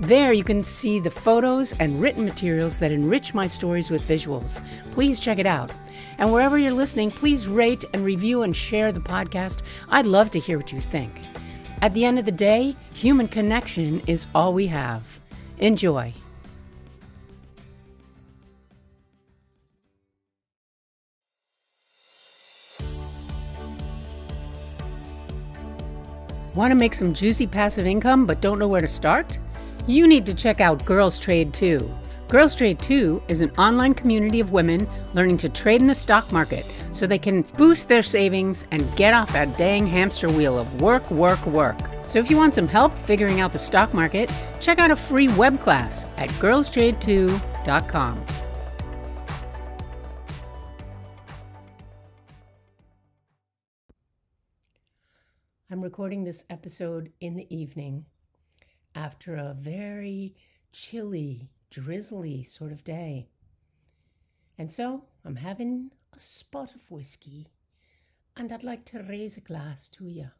There you can see the photos and written materials that enrich my stories with visuals. Please check it out. And wherever you're listening, please rate and review and share the podcast. I'd love to hear what you think. At the end of the day, human connection is all we have. Enjoy. Want to make some juicy passive income but don't know where to start? You need to check out Girls Trade 2. Girls Trade 2 is an online community of women learning to trade in the stock market so they can boost their savings and get off that dang hamster wheel of work, work, work. So if you want some help figuring out the stock market, check out a free web class at girlstrade2.com. I'm recording this episode in the evening after a very chilly, drizzly sort of day. And so I'm having a spot of whiskey, and I'd like to raise a glass to you.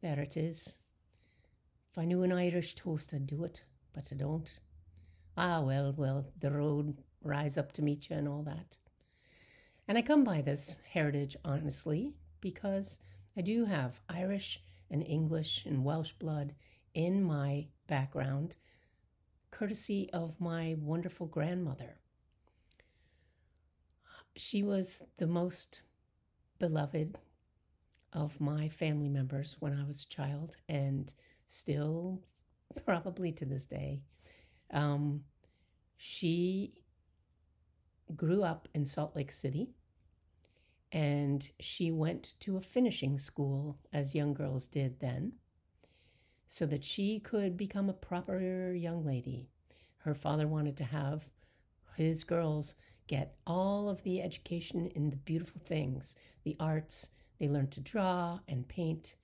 There it is. If I knew an Irish toast, I'd do it, but I don't. Ah, well, well, the road rise up to meet you and all that. And I come by this heritage honestly because I do have Irish and English and Welsh blood in my background, courtesy of my wonderful grandmother. She was the most beloved of my family members when I was a child, and still probably to this day. Um, she grew up in Salt Lake City and she went to a finishing school, as young girls did then, so that she could become a proper young lady. Her father wanted to have his girls get all of the education in the beautiful things, the arts. They learned to draw and paint.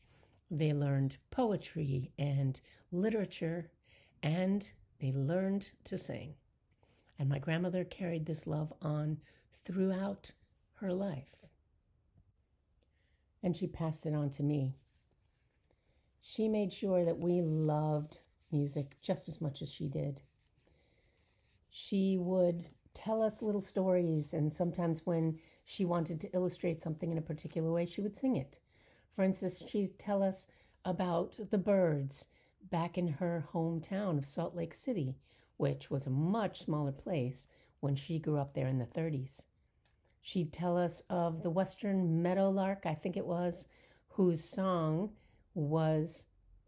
They learned poetry and literature, and they learned to sing. And my grandmother carried this love on throughout her life and she passed it on to me. She made sure that we loved music just as much as she did. She would tell us little stories, and sometimes when she wanted to illustrate something in a particular way, she would sing it. For instance, she'd tell us about the birds back in her hometown of Salt Lake City, which was a much smaller place when she grew up there in the 30s. She'd tell us of the Western Meadowlark, I think it was, whose song was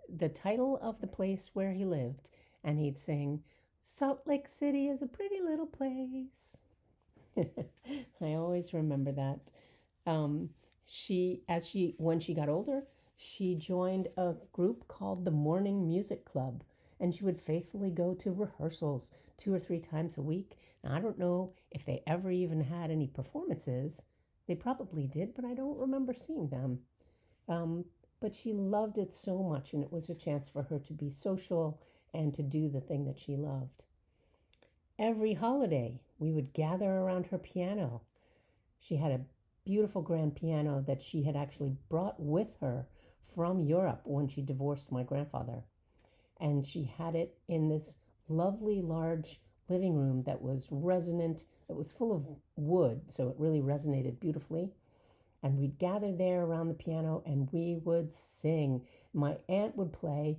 the title of the place where he lived. And he'd sing, Salt Lake City is a pretty little place. I always remember that. Um, she, as she, when she got older, she joined a group called the Morning Music Club, and she would faithfully go to rehearsals two or three times a week now, I don't know if they ever even had any performances. They probably did, but I don't remember seeing them. Um, but she loved it so much, and it was a chance for her to be social and to do the thing that she loved. Every holiday, we would gather around her piano. She had a beautiful grand piano that she had actually brought with her from Europe when she divorced my grandfather. And she had it in this lovely large living room that was resonant, that was full of wood, so it really resonated beautifully. And we'd gather there around the piano and we would sing. My aunt would play.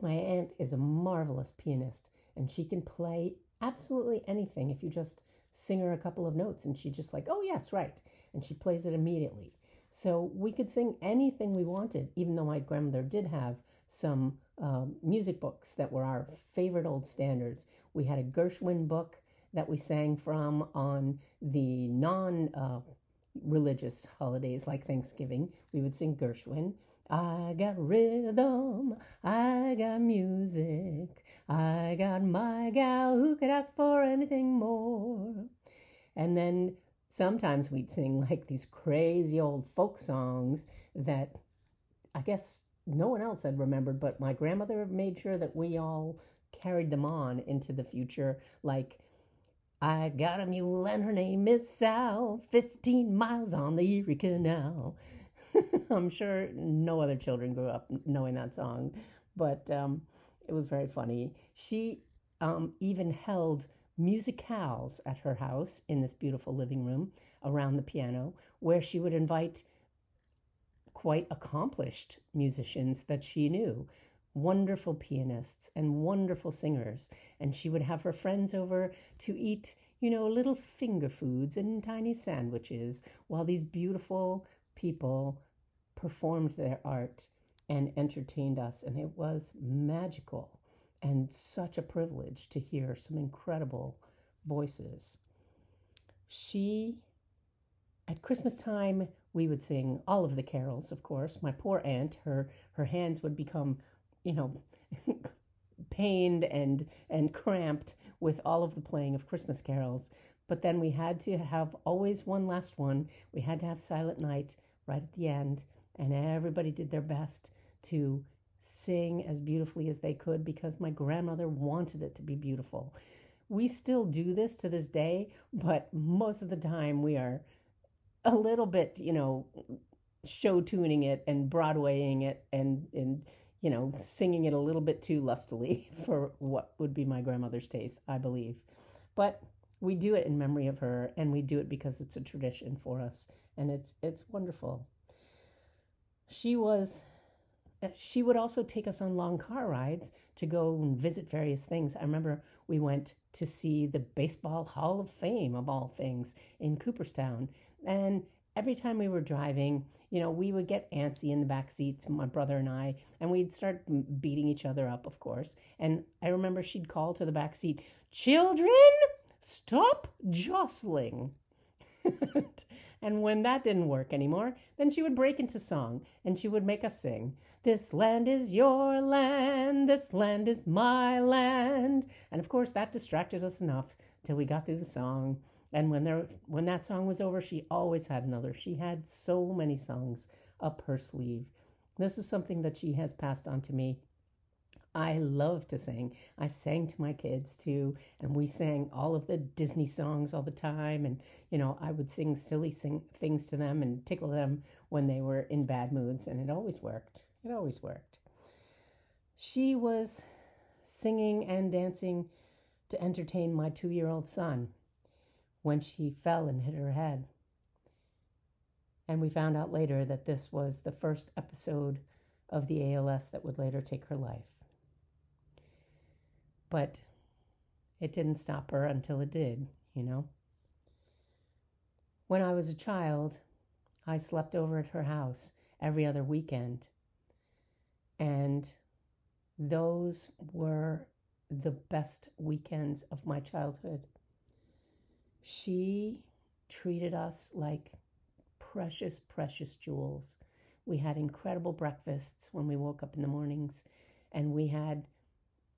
My aunt is a marvelous pianist and she can play absolutely anything if you just sing her a couple of notes and she just like, oh, yes, right. And she plays it immediately. So we could sing anything we wanted, even though my grandmother did have some um, music books that were our favorite old standards. We had a Gershwin book that we sang from on the non uh, religious holidays like Thanksgiving. We would sing Gershwin. I got rhythm, I got music, I got my gal who could ask for anything more. And then sometimes we'd sing like these crazy old folk songs that I guess no one else had remembered, but my grandmother made sure that we all carried them on into the future. Like, I got a mule and her name is Sal, 15 miles on the Erie Canal. I'm sure no other children grew up knowing that song, but um, it was very funny. She um, even held musicales at her house in this beautiful living room around the piano, where she would invite quite accomplished musicians that she knew, wonderful pianists and wonderful singers. And she would have her friends over to eat, you know, little finger foods and tiny sandwiches while these beautiful people performed their art and entertained us. And it was magical and such a privilege to hear some incredible voices. She, at Christmas time, we would sing all of the carols, of course. My poor aunt, her her hands would become, you know, pained and and cramped with all of the playing of Christmas carols. But then we had to have always one last one. We had to have Silent Night right at the end, and everybody did their best to sing as beautifully as they could because my grandmother wanted it to be beautiful. We still do this to this day, but most of the time we are a little bit, you know, show tuning it and Broadwaying it and, and, you know, singing it a little bit too lustily for what would be my grandmother's taste, I believe. But we do it in memory of her and we do it because it's a tradition for us and it's it's wonderful. She was uh, she would also take us on long car rides to go and visit various things. I remember we went to see the Baseball Hall of Fame, of all things, in Cooperstown. And every time we were driving, you know, we would get antsy in the back seat, my brother and I, and we'd start beating each other up, of course. And I remember she'd call to the back seat, Children, stop jostling. and when that didn't work anymore, then she would break into song and she would make us sing. This land is your land, this land is my land. And of course, that distracted us enough till we got through the song. And when there, when that song was over, she always had another. She had so many songs up her sleeve. This is something that she has passed on to me. I love to sing. I sang to my kids too, and we sang all of the Disney songs all the time. And you know, I would sing silly sing things to them and tickle them when they were in bad moods, and it always worked. It always worked. She was singing and dancing to entertain my two year old son when she fell and hit her head. And we found out later that this was the first episode of the ALS that would later take her life. But it didn't stop her until it did, you know. When I was a child, I slept over at her house every other weekend and those were the best weekends of my childhood. She treated us like precious, precious jewels. We had incredible breakfasts when we woke up in the mornings, and we had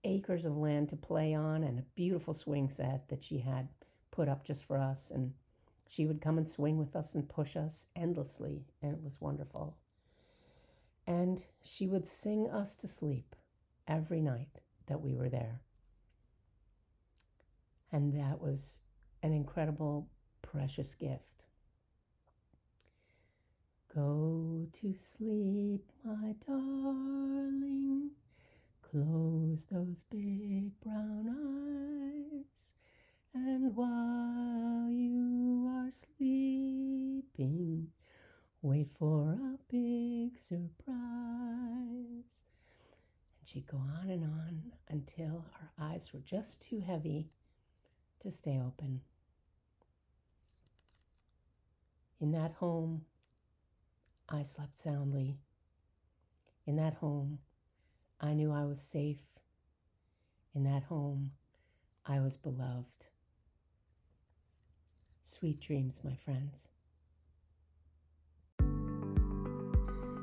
acres of land to play on and a beautiful swing set that she had put up just for us. And she would come and swing with us and push us endlessly, and it was wonderful and she would sing us to sleep every night that we were there. And that was an incredible, precious gift. Go to sleep, my darling. Close those big brown eyes. And while you are sleeping, Wait for a big surprise. And she'd go on and on until our eyes were just too heavy to stay open. In that home, I slept soundly. In that home, I knew I was safe. In that home, I was beloved. Sweet dreams, my friends.